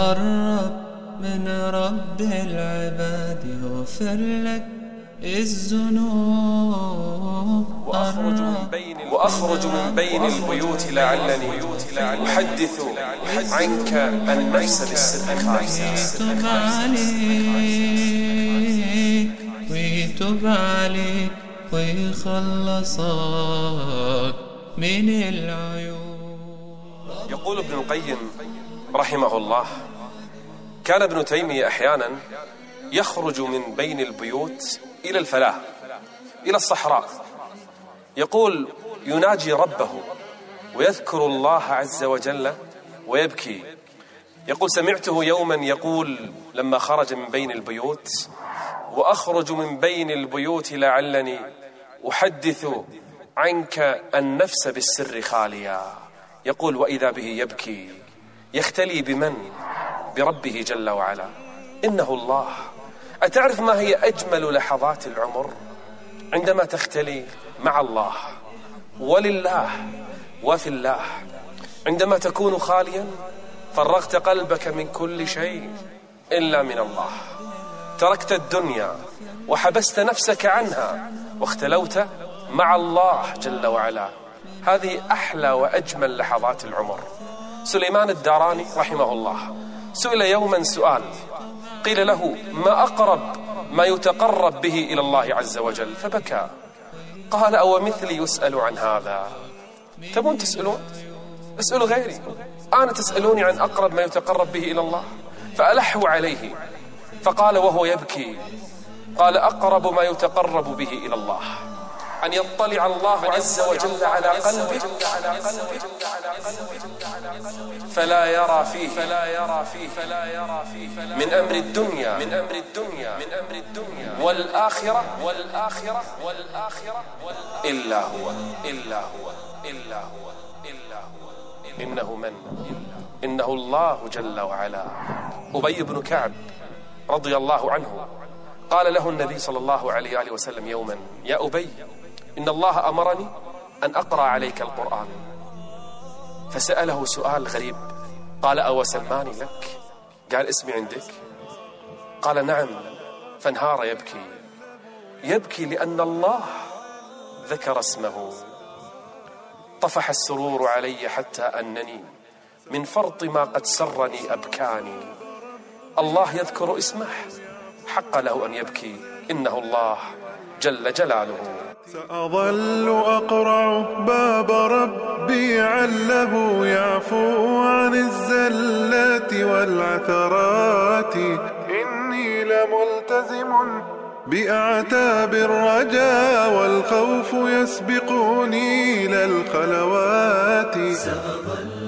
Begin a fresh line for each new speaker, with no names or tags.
قرب من رب العباد يغفر لك الذنوب
وأخرج من بين وأخرج من بين البيوت لعلني أحدث عنك النفس بالسر
ويتوب عليك ويتوب عليك ويخلصك من العيوب.
يقول ابن القيم رحمه الله كان ابن تيمية أحيانا يخرج من بين البيوت إلى الفلاة إلى الصحراء. يقول يناجي ربه ويذكر الله عز وجل ويبكي. يقول سمعته يوما يقول لما خرج من بين البيوت وأخرج من بين البيوت لعلني أحدث عنك النفس بالسر خاليا. يقول وإذا به يبكي يختلي بمن؟ بربه جل وعلا. إنه الله. أتعرف ما هي أجمل لحظات العمر؟ عندما تختلي مع الله. ولله وفي الله. عندما تكون خاليا فرغت قلبك من كل شيء إلا من الله. تركت الدنيا وحبست نفسك عنها واختلوت مع الله جل وعلا. هذه أحلى وأجمل لحظات العمر. سليمان الداراني رحمه الله. سئل يوما سؤال. قيل له ما أقرب ما يتقرب به إلى الله عز وجل؟ فبكى. قال أو مثلي يسأل عن هذا؟ تبون تسألون؟ اسألوا غيري. أنا تسألوني عن أقرب ما يتقرب به إلى الله؟ فألحوا عليه. فقال وهو يبكي. قال أقرب ما يتقرب به إلى الله. أن يطلع الله عز وجل على قلبه. فلا يرى فيه. فلا يرى فيه. فلا يرى فيه. من أمر الدنيا. من أمر الدنيا. من أمر الدنيا. والآخرة. والآخرة. والآخرة. إلا هو. إلا هو. إلا هو. إلا هو. إنه من. إنه الله جل وعلا. أبي بن كعب رضي الله عنه قال له النبي صلى الله عليه وسلم يوما يا أبي إن الله أمرني أن أقرأ عليك القرآن. فسأله سؤال غريب. قال أو سماني لك؟ قال اسمي عندك. قال نعم فانهار يبكي. يبكي لأن الله ذكر اسمه. طفح السرور علي حتى أنني من فرط ما قد سرني أبكاني. الله يذكر اسمه. حق له أن يبكي. إنه الله جل جلاله.
سأظل أقرع باب ربي عله يعفو عن الزلات والعثرات. إني لملتزم بأعتاب الرجا والخوف يسبقني إلى الخلوات.
سأظل